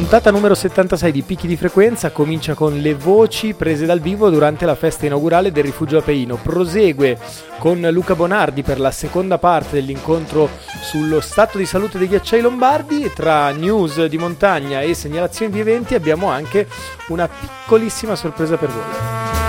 Puntata numero 76 di Picchi di Frequenza comincia con le voci prese dal vivo durante la festa inaugurale del Rifugio Apeino. Prosegue con Luca Bonardi per la seconda parte dell'incontro sullo stato di salute dei ghiacciai lombardi. Tra news di montagna e segnalazioni di eventi abbiamo anche una piccolissima sorpresa per voi.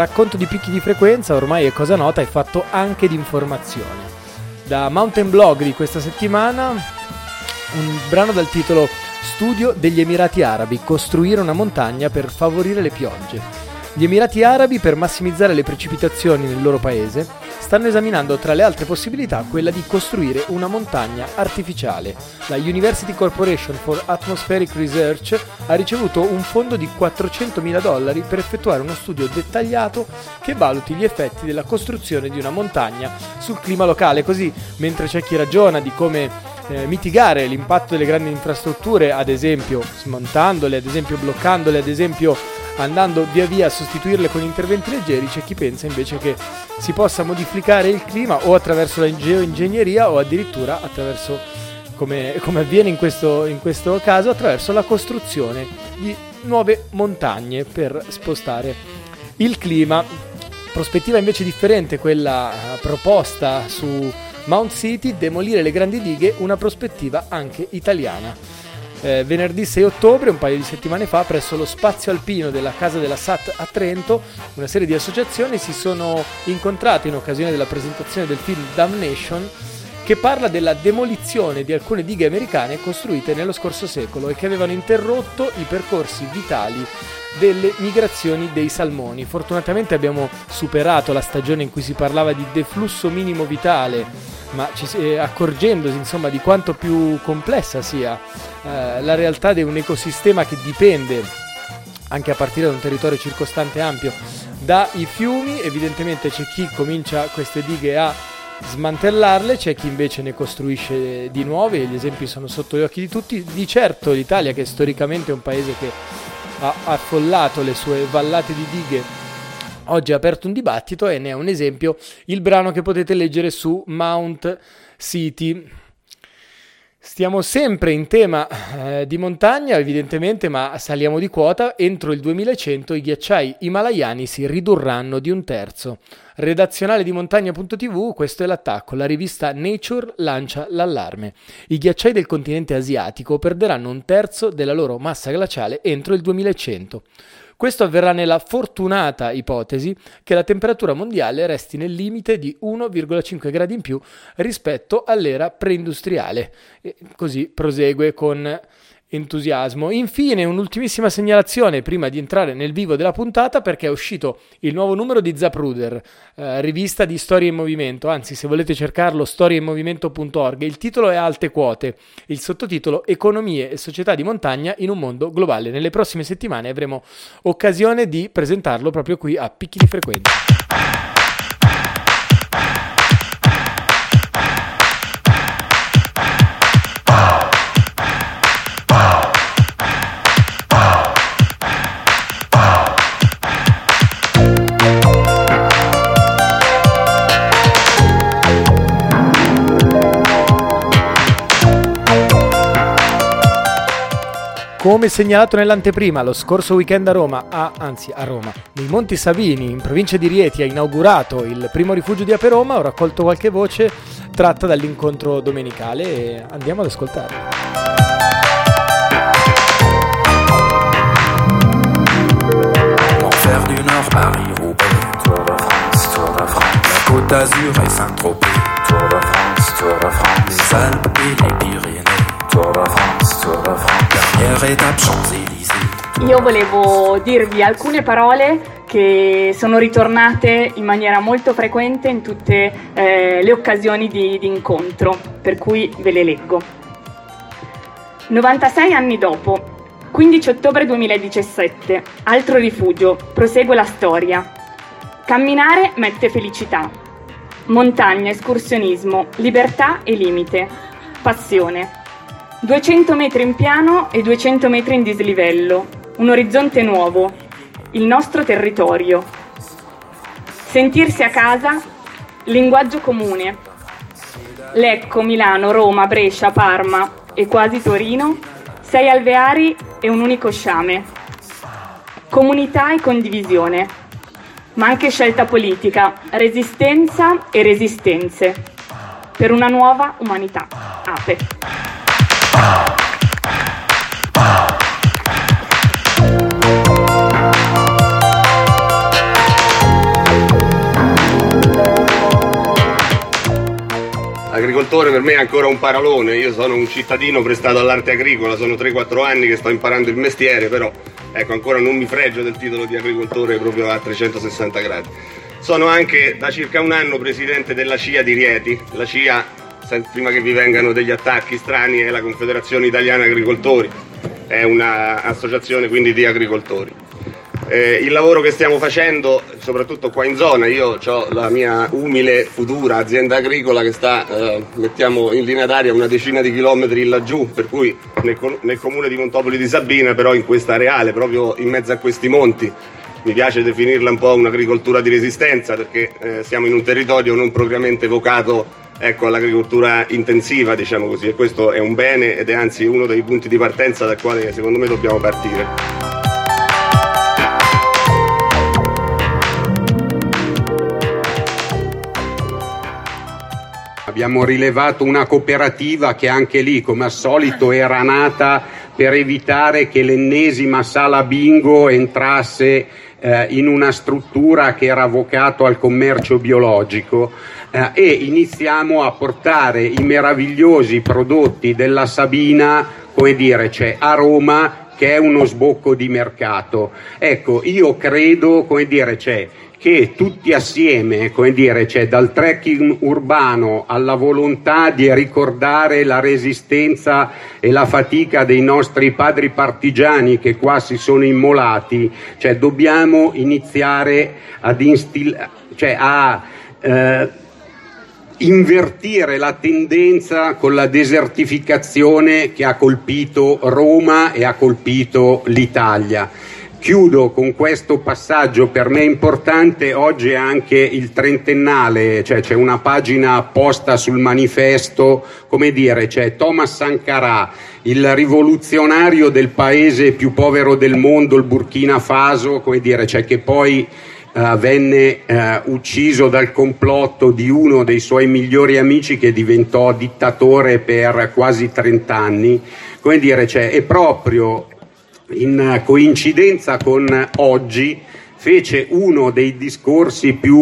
Racconto di picchi di frequenza ormai è cosa nota, è fatto anche di informazione. Da Mountain Blog di questa settimana, un brano dal titolo Studio degli Emirati Arabi, costruire una montagna per favorire le piogge. Gli Emirati Arabi, per massimizzare le precipitazioni nel loro paese, stanno esaminando tra le altre possibilità quella di costruire una montagna artificiale. La University Corporation for Atmospheric Research ha ricevuto un fondo di 400.000 dollari per effettuare uno studio dettagliato che valuti gli effetti della costruzione di una montagna sul clima locale, così mentre c'è chi ragiona di come eh, mitigare l'impatto delle grandi infrastrutture, ad esempio smontandole, ad esempio bloccandole, ad esempio andando via via a sostituirle con interventi leggeri, c'è chi pensa invece che si possa modificare il clima o attraverso la geoingegneria o addirittura attraverso, come, come avviene in questo, in questo caso, attraverso la costruzione di nuove montagne per spostare il clima. Prospettiva invece differente, quella eh, proposta su Mount City, demolire le grandi dighe, una prospettiva anche italiana. Eh, venerdì 6 ottobre, un paio di settimane fa, presso lo spazio alpino della Casa della SAT a Trento, una serie di associazioni si sono incontrate in occasione della presentazione del film Damnation, che parla della demolizione di alcune dighe americane costruite nello scorso secolo e che avevano interrotto i percorsi vitali delle migrazioni dei salmoni. Fortunatamente abbiamo superato la stagione in cui si parlava di deflusso minimo vitale, ma ci, eh, accorgendosi insomma di quanto più complessa sia eh, la realtà di un ecosistema che dipende anche a partire da un territorio circostante ampio dai fiumi, evidentemente c'è chi comincia queste dighe a smantellarle, c'è chi invece ne costruisce di nuove, gli esempi sono sotto gli occhi di tutti, di certo l'Italia che storicamente è un paese che ha affollato le sue vallate di dighe oggi ha aperto un dibattito e ne è un esempio il brano che potete leggere su Mount City. Stiamo sempre in tema eh, di montagna, evidentemente, ma saliamo di quota. Entro il 2100 i ghiacciai himalayani si ridurranno di un terzo. Redazionale di montagna.tv, questo è l'attacco. La rivista Nature lancia l'allarme. I ghiacciai del continente asiatico perderanno un terzo della loro massa glaciale entro il 2100. Questo avverrà nella fortunata ipotesi che la temperatura mondiale resti nel limite di 1,5 gradi in più rispetto all'era preindustriale. E così prosegue con entusiasmo. Infine, un'ultimissima segnalazione prima di entrare nel vivo della puntata perché è uscito il nuovo numero di Zapruder, eh, rivista di storia in movimento, anzi se volete cercarlo storiainmovimento.org, il titolo è Alte quote, il sottotitolo Economie e società di montagna in un mondo globale. Nelle prossime settimane avremo occasione di presentarlo proprio qui a Picchi di Frequenza. Come segnalato nell'anteprima, lo scorso weekend a Roma, a, anzi a Roma, nei Monti Savini, in provincia di Rieti, ha inaugurato il primo rifugio di Aperoma. Ho raccolto qualche voce tratta dall'incontro domenicale e andiamo ad ascoltarla. Enfer du Nord, Paris, Roubaix, Tour de France, Tour de France, la Côte d'Azur et Saint-Tropez, Tour de France, Tour de France, les Alpes et les Pyrénées. Tour de France, Tour de France, dernière étape Champs-Élysées. Io volevo dirvi alcune parole che sono ritornate in maniera molto frequente in tutte eh, le occasioni di, di incontro, per cui ve le leggo. 96 anni dopo, 15 ottobre 2017, altro rifugio, prosegue la storia. Camminare mette felicità. Montagna, escursionismo, libertà e limite. Passione. 200 metri in piano e 200 metri in dislivello. Un orizzonte nuovo. Il nostro territorio. Sentirsi a casa. Linguaggio comune. Lecco, Milano, Roma, Brescia, Parma e quasi Torino. Sei alveari e un unico sciame. Comunità e condivisione, ma anche scelta politica, resistenza e resistenze per una nuova umanità. Ape. Agricoltore per me è ancora un parolone, io sono un cittadino prestato all'arte agricola, sono 3-4 anni che sto imparando il mestiere, però ecco ancora non mi fregio del titolo di agricoltore proprio a 360 gradi. Sono anche da circa un anno presidente della CIA di Rieti, la CIA prima che vi vengano degli attacchi strani è la Confederazione Italiana Agricoltori, è un'associazione quindi di agricoltori. Eh, il lavoro che stiamo facendo, soprattutto qua in zona, io ho la mia umile futura azienda agricola che sta, eh, mettiamo in linea d'aria, una decina di chilometri laggiù, per cui nel, nel comune di Montopoli di Sabina, però in questa areale, proprio in mezzo a questi monti. Mi piace definirla un po' un'agricoltura di resistenza perché eh, siamo in un territorio non propriamente vocato ecco, all'agricoltura intensiva, diciamo così, e questo è un bene ed è anzi uno dei punti di partenza dal quale secondo me dobbiamo partire. Abbiamo rilevato una cooperativa che anche lì, come al solito, era nata per evitare che l'ennesima sala bingo entrasse eh, in una struttura che era avvocato al commercio biologico eh, e iniziamo a portare i meravigliosi prodotti della Sabina, come dire, cioè a Roma che è uno sbocco di mercato. Ecco, io credo, come dire, c'è che tutti assieme, come dire, cioè dal trekking urbano alla volontà di ricordare la resistenza e la fatica dei nostri padri partigiani che qua si sono immolati, cioè dobbiamo iniziare ad instillare, cioè a eh, invertire la tendenza con la desertificazione che ha colpito Roma e ha colpito l'Italia. Chiudo con questo passaggio per me importante, oggi è anche il trentennale, cioè c'è una pagina apposta sul manifesto, come dire, c'è Thomas Sankara, il rivoluzionario del paese più povero del mondo, il Burkina Faso, come dire, cioè che poi Uh, venne uh, ucciso dal complotto di uno dei suoi migliori amici che diventò dittatore per quasi 30 anni. Come dire, cioè, è proprio in coincidenza con oggi, fece uno dei discorsi più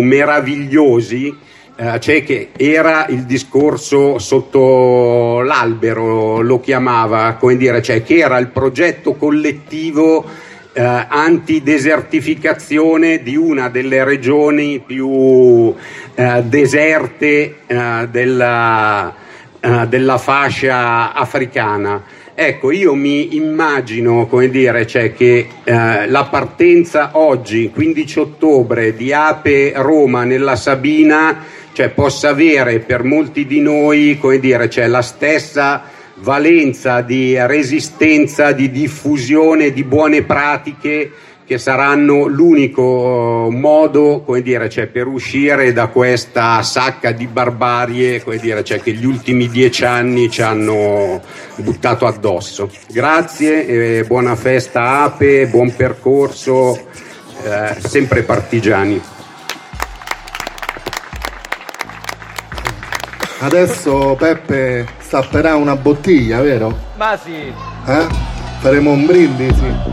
meravigliosi, eh, cioè che era il discorso sotto l'albero, lo chiamava, come dire, cioè che era il progetto collettivo eh, antidesertificazione di una delle regioni più eh, deserte eh, della, eh, della fascia africana. Ecco, io mi immagino, come dire, cioè che eh, la partenza oggi, 15 ottobre, di Ape Roma nella Sabina, cioè, possa avere per molti di noi, come dire, cioè, la stessa valenza di resistenza, di diffusione di buone pratiche che saranno l'unico modo dire, cioè, per uscire da questa sacca di barbarie dire, cioè, che gli ultimi dieci anni ci hanno buttato addosso. Grazie buona festa Ape, buon percorso, eh, sempre partigiani. Adesso Peppe stapperà una bottiglia, vero? Ma sì. Eh? Faremo un brindisi.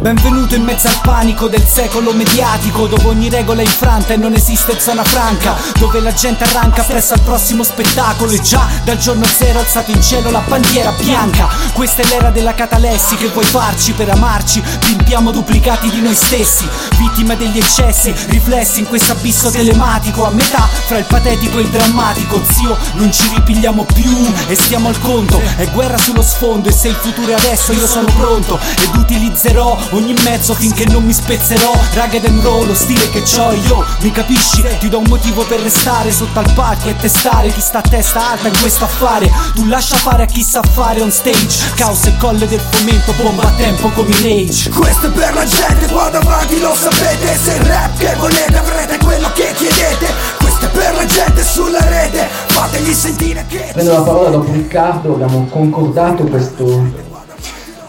Benvenuto in mezzo al panico del secolo mediatico Dove ogni regola è infranta e non esiste zona franca Dove la gente arranca presso al prossimo spettacolo E già dal giorno zero alzato in cielo la bandiera bianca Questa è l'era della catalessi che vuoi farci per amarci Pimpiamo duplicati di noi stessi Vittime degli eccessi, riflessi in questo abisso telematico A metà fra il patetico e il drammatico Zio, non ci ripigliamo più e stiamo al conto È guerra sullo sfondo e se il futuro è adesso io sono pronto Ed utilizzerò ogni mezzo finché non mi spezzerò. Ragged and roll, lo stile che ho io Mi capisci? Ti do un motivo per restare sotto al palco e testare Chi sta a testa alta in questo affare. Tu lascia fare a chi sa fare on stage Caos e colle del fomento, bomba a tempo come rage. Questo è per la gente, qua davanti lo sapete Se il rap che volete avrete quello che chiedete. Questo è per la gente sulla rete Fategli sentire che Prendo la parola dopo Riccardo, abbiamo concordato questa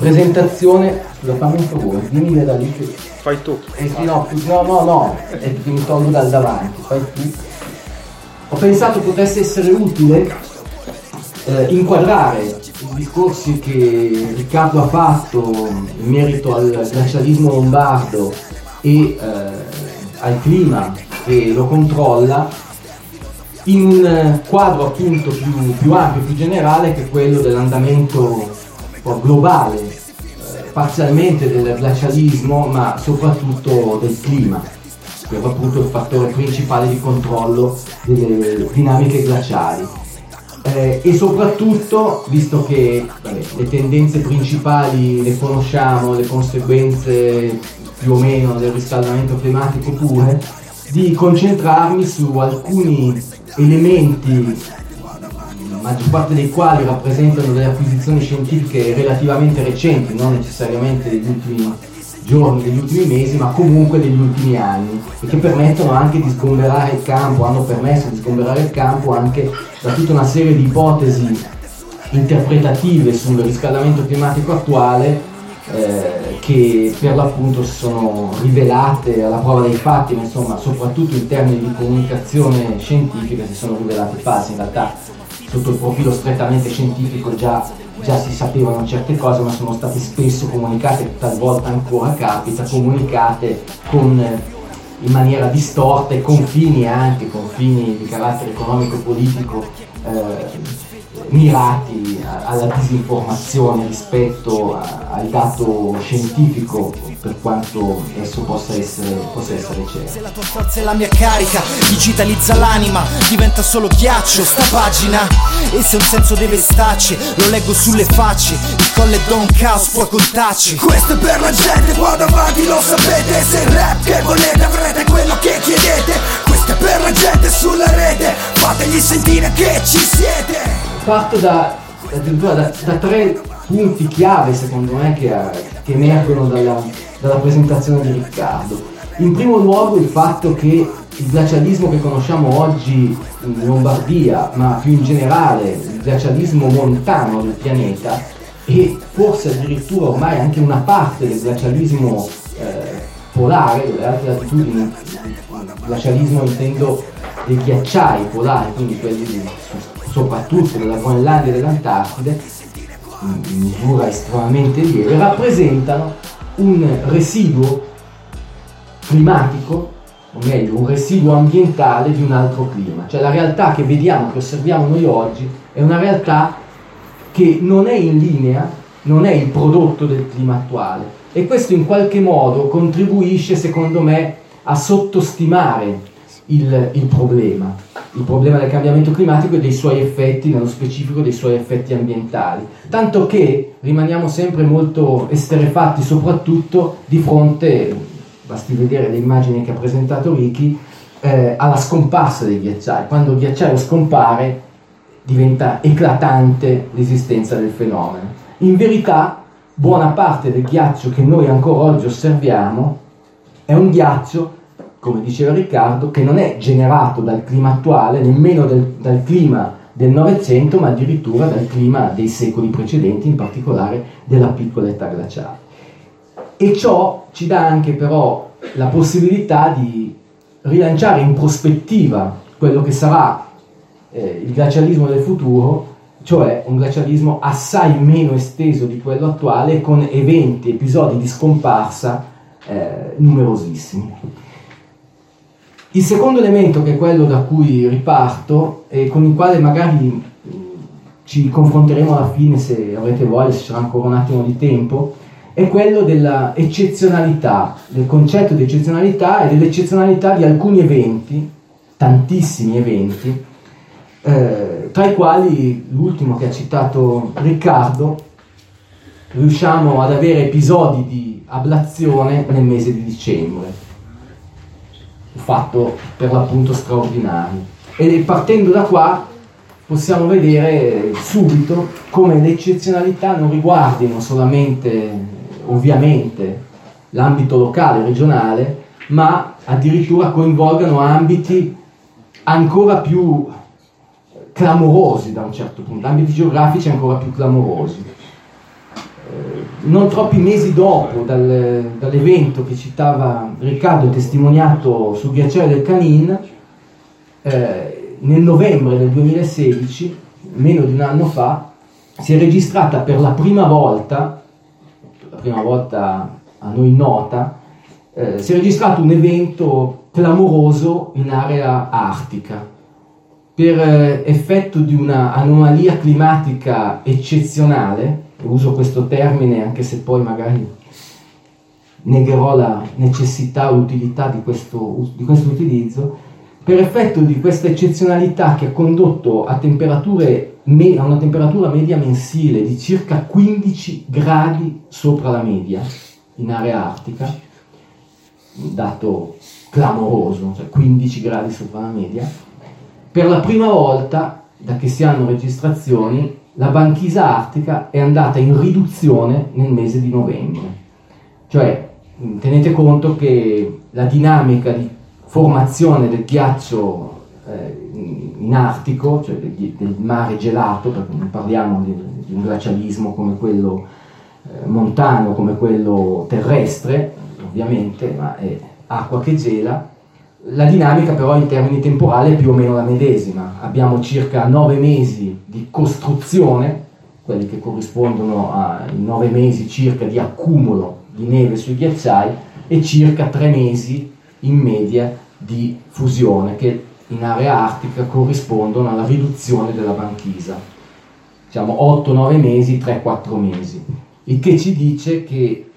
presentazione Scusa, fammi un favore, dimmi da lì che... Fai tu. Eh no, no, no, no, è che mi tolgo dal davanti, fai tu. Ho pensato potesse essere utile eh, inquadrare i discorsi che Riccardo ha fatto in merito al glacialismo lombardo e eh, al clima che lo controlla in un quadro appunto più, più ampio, più generale che è quello dell'andamento globale parzialmente del glacialismo ma soprattutto del clima, che è appunto il fattore principale di controllo delle dinamiche glaciali. Eh, e soprattutto, visto che vabbè, le tendenze principali le conosciamo, le conseguenze più o meno del riscaldamento climatico pure, di concentrarmi su alcuni elementi maggior parte dei quali rappresentano delle acquisizioni scientifiche relativamente recenti, non necessariamente degli ultimi giorni, degli ultimi mesi, ma comunque degli ultimi anni e che permettono anche di sgomberare il campo, hanno permesso di sgomberare il campo anche da tutta una serie di ipotesi interpretative sul riscaldamento climatico attuale eh, che per l'appunto si sono rivelate alla prova dei fatti, ma insomma soprattutto in termini di comunicazione scientifica si sono rivelate false. In realtà sotto il profilo strettamente scientifico già, già si sapevano certe cose, ma sono state spesso comunicate, talvolta ancora capita, comunicate con, in maniera distorta e con fini anche, con fini di carattere economico-politico eh, mirati alla disinformazione rispetto al dato scientifico per quanto esso possa essere, possa essere certo. Se la tua forza è la mia carica, digitalizza l'anima, diventa solo ghiaccio sta pagina. E se un senso deve starci, lo leggo sulle facce, il colle Don Caos può contarci. Questo è per la gente, qua davanti lo sapete, se il rap che volete avrete quello che chiedete. Questo è per la gente sulla rete, fategli sentire che ci siete parto da, addirittura da, da, tre punti chiave secondo me che, che emergono dalla, dalla, presentazione di Riccardo. In primo luogo il fatto che il glacialismo che conosciamo oggi in Lombardia, ma più in generale il glacialismo montano del pianeta e forse addirittura ormai anche una parte del glacialismo eh, polare, delle altre latitudini, glacialismo intendo dei ghiacciai polari, quindi quelli di soprattutto della Groenlandia e dell'Antartide, in misura estremamente lieve, rappresentano un residuo climatico, o meglio, un residuo ambientale di un altro clima. Cioè la realtà che vediamo, che osserviamo noi oggi, è una realtà che non è in linea, non è il prodotto del clima attuale. E questo in qualche modo contribuisce, secondo me, a sottostimare il, il problema il problema del cambiamento climatico e dei suoi effetti, nello specifico dei suoi effetti ambientali. Tanto che rimaniamo sempre molto esterefatti, soprattutto di fronte, basti vedere le immagini che ha presentato Ricky, eh, alla scomparsa dei ghiacciai. Quando il ghiacciaio scompare diventa eclatante l'esistenza del fenomeno. In verità, buona parte del ghiaccio che noi ancora oggi osserviamo è un ghiaccio come diceva Riccardo, che non è generato dal clima attuale, nemmeno del, dal clima del Novecento, ma addirittura dal clima dei secoli precedenti, in particolare della piccola età glaciale. E ciò ci dà anche però la possibilità di rilanciare in prospettiva quello che sarà eh, il glacialismo del futuro, cioè un glacialismo assai meno esteso di quello attuale con eventi, episodi di scomparsa eh, numerosissimi. Il secondo elemento, che è quello da cui riparto e con il quale magari ci confronteremo alla fine se avrete voglia, se c'è ancora un attimo di tempo, è quello dell'eccezionalità, del concetto di eccezionalità e dell'eccezionalità di alcuni eventi, tantissimi eventi, eh, tra i quali l'ultimo che ha citato Riccardo, riusciamo ad avere episodi di ablazione nel mese di dicembre, fatto per l'appunto straordinario. E partendo da qua possiamo vedere subito come le eccezionalità non riguardino solamente, ovviamente, l'ambito locale, regionale, ma addirittura coinvolgano ambiti ancora più clamorosi da un certo punto, ambiti geografici ancora più clamorosi. Non troppi mesi dopo dal, dall'evento che citava Riccardo, testimoniato sul ghiacciaio del Canin, eh, nel novembre del 2016, meno di un anno fa, si è registrata per la prima volta, la prima volta a noi nota, eh, si è registrato un evento clamoroso in area artica per eh, effetto di una anomalia climatica eccezionale, uso questo termine anche se poi magari negherò la necessità o l'utilità di questo, di questo utilizzo, per effetto di questa eccezionalità che ha condotto a, a una temperatura media mensile di circa 15 gradi sopra la media in area artica, dato clamoroso, cioè 15 gradi sopra la media, per la prima volta, da che si hanno registrazioni, la banchisa artica è andata in riduzione nel mese di novembre. Cioè, tenete conto che la dinamica di formazione del ghiaccio eh, in Artico, cioè del, del, mare gelato, perché non parliamo di, di un glacialismo come quello eh, montano, come quello terrestre, ovviamente, ma è acqua che gela, la dinamica però in termini temporali è più o meno la medesima. Abbiamo circa nove mesi di costruzione, quelli che corrispondono ai nove mesi circa di accumulo di neve sui ghiacciai, e circa tre mesi in media di fusione, che in area artica corrispondono alla riduzione della banchisa. Diciamo 8-9 mesi, 3-4 mesi. Il che ci dice che,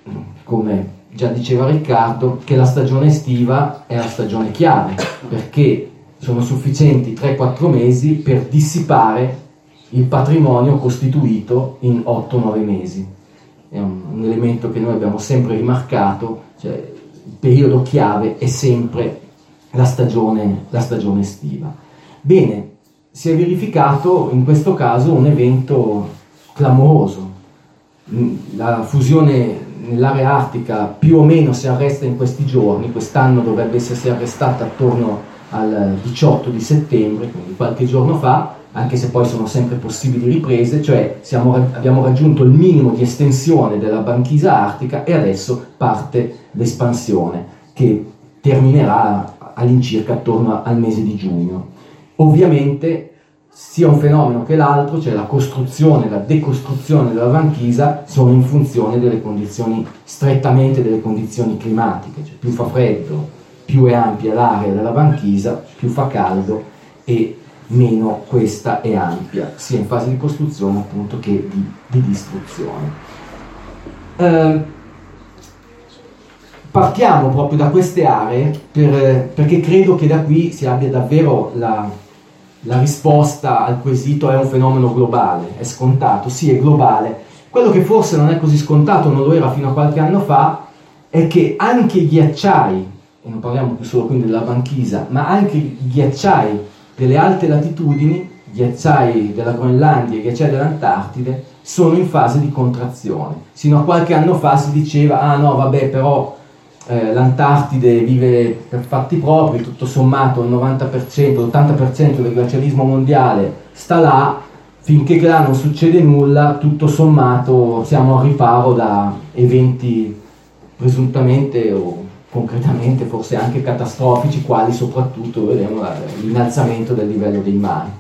come già diceva Riccardo, che la stagione estiva è la stagione chiave, perché sono sufficienti 3-4 mesi per dissipare il patrimonio costituito in 8-9 mesi. È un, un, elemento che noi abbiamo sempre rimarcato, cioè il periodo chiave è sempre la stagione, la stagione estiva. Bene, si è verificato in questo caso un evento clamoroso. La fusione nell'area artica più o meno si arresta in questi giorni, quest'anno dovrebbe essersi arrestata attorno al 18 di settembre, quindi qualche giorno fa, anche se poi sono sempre possibili riprese, cioè siamo, abbiamo raggiunto il minimo di estensione della banchisa artica e adesso parte l'espansione che terminerà all'incirca attorno al mese di giugno. Ovviamente sia un fenomeno che l'altro, cioè la costruzione e la decostruzione della banchisa, sono in funzione delle condizioni, strettamente delle condizioni climatiche, cioè più fa freddo, più è ampia l'area della banchisa, più fa caldo e meno questa è ampia, sia in fase di costruzione appunto che di, di distruzione. Eh, partiamo proprio da queste aree per, perché credo che da qui si abbia davvero la, la risposta al quesito è un fenomeno globale, è scontato, sì è globale. Quello che forse non è così scontato, non lo era fino a qualche anno fa, è che anche i ghiacciai, e non parliamo più solo quindi della banchisa, ma anche i ghiacciai delle alte latitudini, ghiacciai della Groenlandia e ghiacciai dell'Antartide, sono in fase di contrazione. Sino a qualche anno fa si diceva, ah no, vabbè, però eh, l'Antartide vive per fatti propri, tutto sommato il 90%, l'80% del glacialismo mondiale sta là, finché là non succede nulla, tutto sommato siamo al riparo da eventi presuntamente o concretamente forse anche catastrofici, quali soprattutto vedremo l'innalzamento del livello dei mari.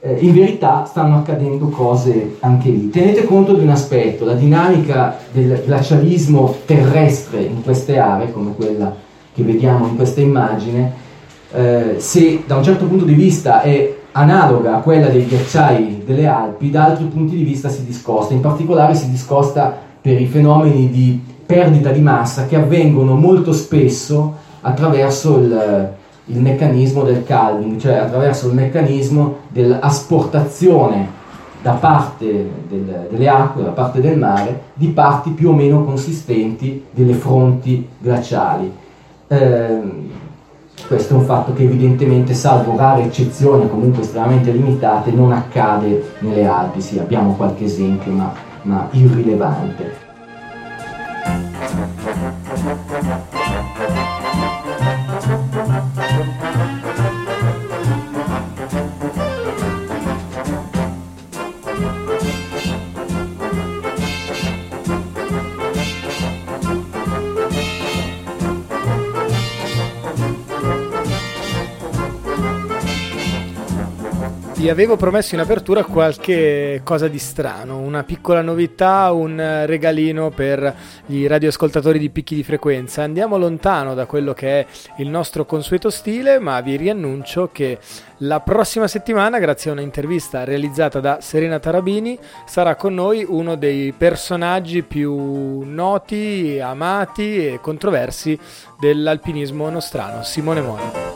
Eh, in verità stanno accadendo cose anche lì. Tenete conto di un aspetto, la dinamica del glacialismo terrestre in queste aree, come quella che vediamo in questa immagine, eh, se da un certo punto di vista è analoga a quella dei ghiacciai delle Alpi, da altri punti di vista si discosta, in particolare si discosta per i fenomeni di perdita di massa che avvengono molto spesso attraverso il, il meccanismo del calving, cioè attraverso il meccanismo dell'asportazione da parte del, delle acque, da parte del mare, di parti più o meno consistenti delle fronti glaciali. Eh, questo è un fatto che evidentemente, salvo rare eccezioni, comunque estremamente limitate, non accade nelle Alpi. Sì, abbiamo qualche esempio, ma, ma irrilevante. Vi avevo promesso in apertura qualche cosa di strano, una piccola novità, un regalino per gli radioascoltatori di picchi di frequenza. Andiamo lontano da quello che è il nostro consueto stile, ma vi riannuncio che la prossima settimana, grazie a un'intervista realizzata da Serena Tarabini, sarà con noi uno dei personaggi più noti, amati e controversi dell'alpinismo nostrano, Simone Moni.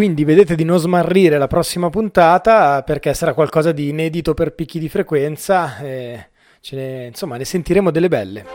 Quindi vedete di non smarrire la prossima puntata perché sarà qualcosa di inedito per picchi di frequenza e ne, insomma ne sentiremo delle belle.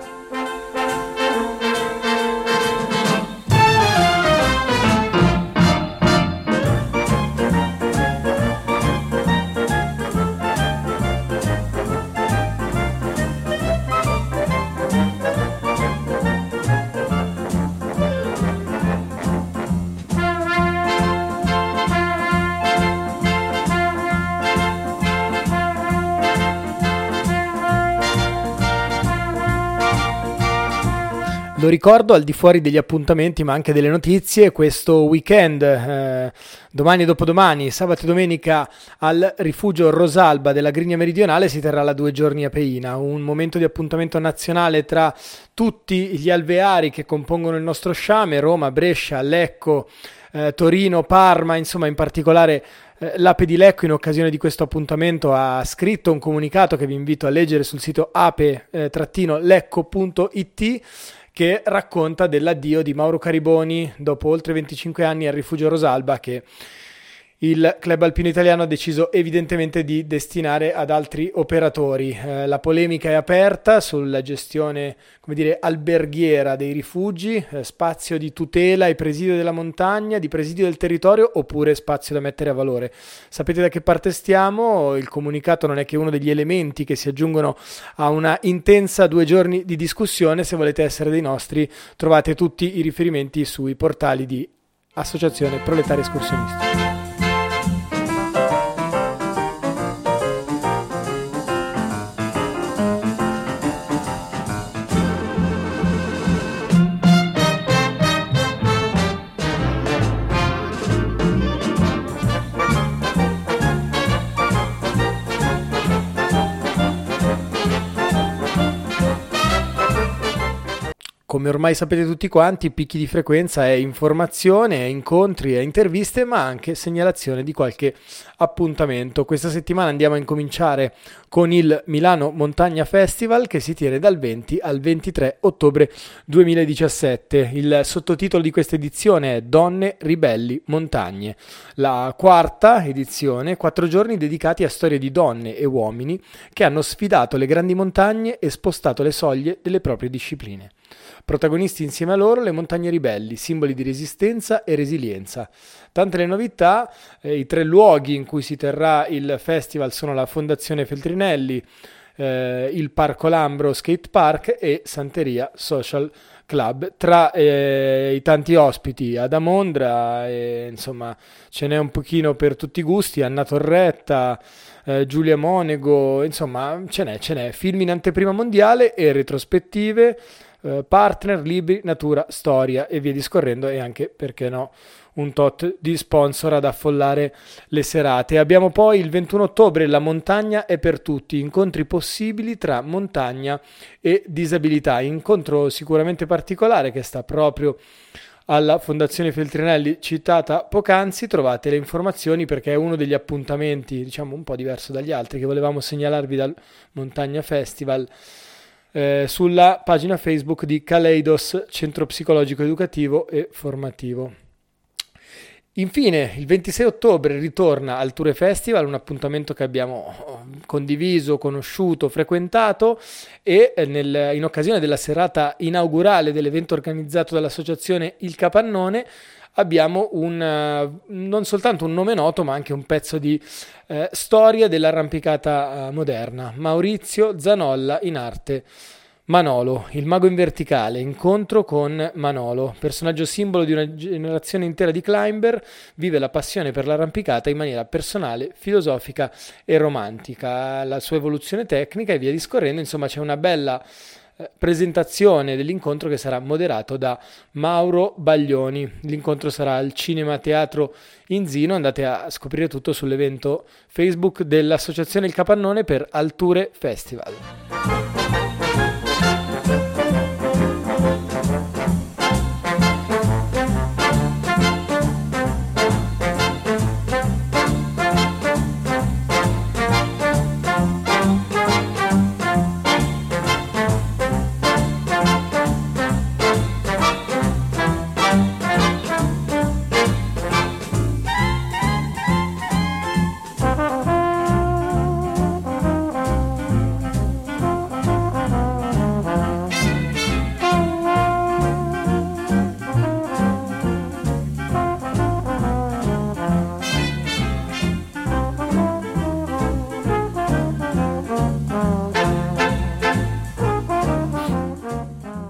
Lo ricordo al di fuori degli appuntamenti ma anche delle notizie, questo weekend, eh, domani e dopodomani, sabato e domenica al rifugio Rosalba della Grigna Meridionale si terrà la due giorni a Peina, un momento di appuntamento nazionale tra tutti gli alveari che compongono il nostro sciame, Roma, Brescia, Lecco, eh, Torino, Parma, insomma in particolare eh, l'Ape di Lecco in occasione di questo appuntamento ha scritto un comunicato che vi invito a leggere sul sito ape-lecco.it che racconta dell'addio di Mauro Cariboni dopo oltre 25 anni al rifugio Rosalba che il club alpino italiano ha deciso evidentemente di destinare ad altri operatori. Eh, la polemica è aperta sulla gestione, come dire, alberghiera dei rifugi, eh, spazio di tutela e presidio della montagna, di presidio del territorio oppure spazio da mettere a valore. Sapete da che parte stiamo? Il comunicato non è che uno degli elementi che si aggiungono a una intensa due giorni di discussione. Se volete essere dei nostri, trovate tutti i riferimenti sui portali di Associazione Proletaria Escursionisti. Come ormai sapete tutti quanti, picchi di frequenza è informazione, è incontri, è interviste, ma anche segnalazione di qualche appuntamento. Questa settimana andiamo a incominciare con il Milano Montagna Festival che si tiene dal 20 al 23 ottobre 2017. Il sottotitolo di questa edizione è Donne, ribelli, montagne. La quarta edizione, quattro giorni dedicati a storie di donne e uomini che hanno sfidato le grandi montagne e spostato le soglie delle proprie discipline. Protagonisti insieme a loro le montagne ribelli, simboli di resistenza e resilienza. Tante le novità, eh, i tre luoghi in cui si terrà il festival sono la Fondazione Feltrinelli, eh, il Parco Lambro Skate Park e Santeria Social Club. Tra eh, i tanti ospiti ad Amondra, e, insomma, ce n'è un pochino per tutti i gusti. Anna Torretta, eh, Giulia Monego, insomma, ce n'è, ce n'è. Film in anteprima mondiale e retrospettive, eh, partner, libri, natura, storia e via discorrendo, e anche perché no un tot di sponsor ad affollare le serate. Abbiamo poi il 21 ottobre La montagna è per tutti, incontri possibili tra montagna e disabilità, incontro sicuramente particolare che sta proprio alla Fondazione Feltrinelli citata poc'anzi, trovate le informazioni perché è uno degli appuntamenti, diciamo un po' diverso dagli altri che volevamo segnalarvi dal Montagna Festival. Eh, sulla pagina Facebook di Kaleidos, Centro Psicologico Educativo e Formativo. Infine, il 26 ottobre ritorna al Tour Festival, un appuntamento che abbiamo condiviso, conosciuto, frequentato e eh, nel, in occasione della serata inaugurale dell'evento organizzato dall'associazione Il Capannone abbiamo un, uh, non soltanto un nome noto ma anche un pezzo di uh, storia dell'arrampicata uh, moderna, Maurizio Zanolla in arte. Manolo, il mago in verticale, incontro con Manolo, personaggio simbolo di una generazione intera di climber, vive la passione per l'arrampicata in maniera personale, filosofica e romantica, la sua evoluzione tecnica e via discorrendo, insomma c'è una bella eh, presentazione dell'incontro che sarà moderato da Mauro Baglioni. L'incontro sarà al Cinema Teatro Inzino, andate a scoprire tutto sull'evento Facebook dell'Associazione Il Capannone per Alture Festival.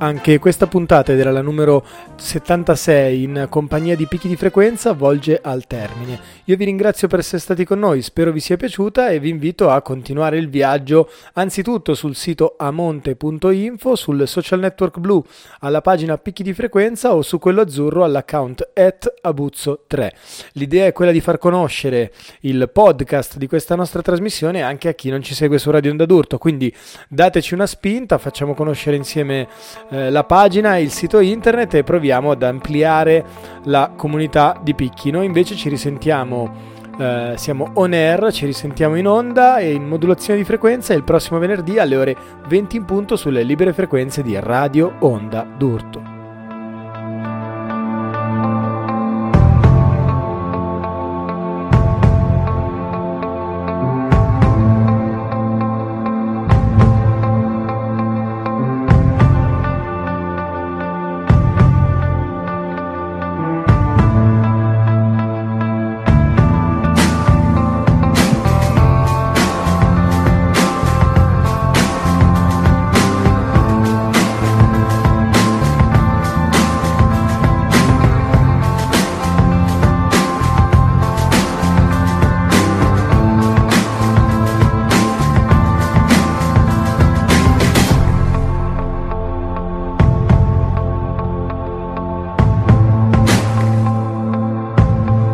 Anche questa puntata, ed era la numero 76 in compagnia di picchi di frequenza, volge al termine. Io vi ringrazio per essere stati con noi, spero vi sia piaciuta e vi invito a continuare il viaggio anzitutto sul sito amonte.info, sul social network blu alla pagina picchi di frequenza o su quello azzurro all'account at abuzzo3. L'idea è quella di far conoscere il podcast di questa nostra trasmissione anche a chi non ci segue su Radio Onda d'Urto, quindi dateci una spinta, facciamo conoscere insieme eh, la pagina e il sito internet e proviamo ad ampliare la comunità di Picchi. Noi invece ci risentiamo. Uh, siamo on air, ci risentiamo in onda e in modulazione di frequenza il prossimo venerdì alle ore 20 in punto sulle libere frequenze di Radio Onda d'Urto.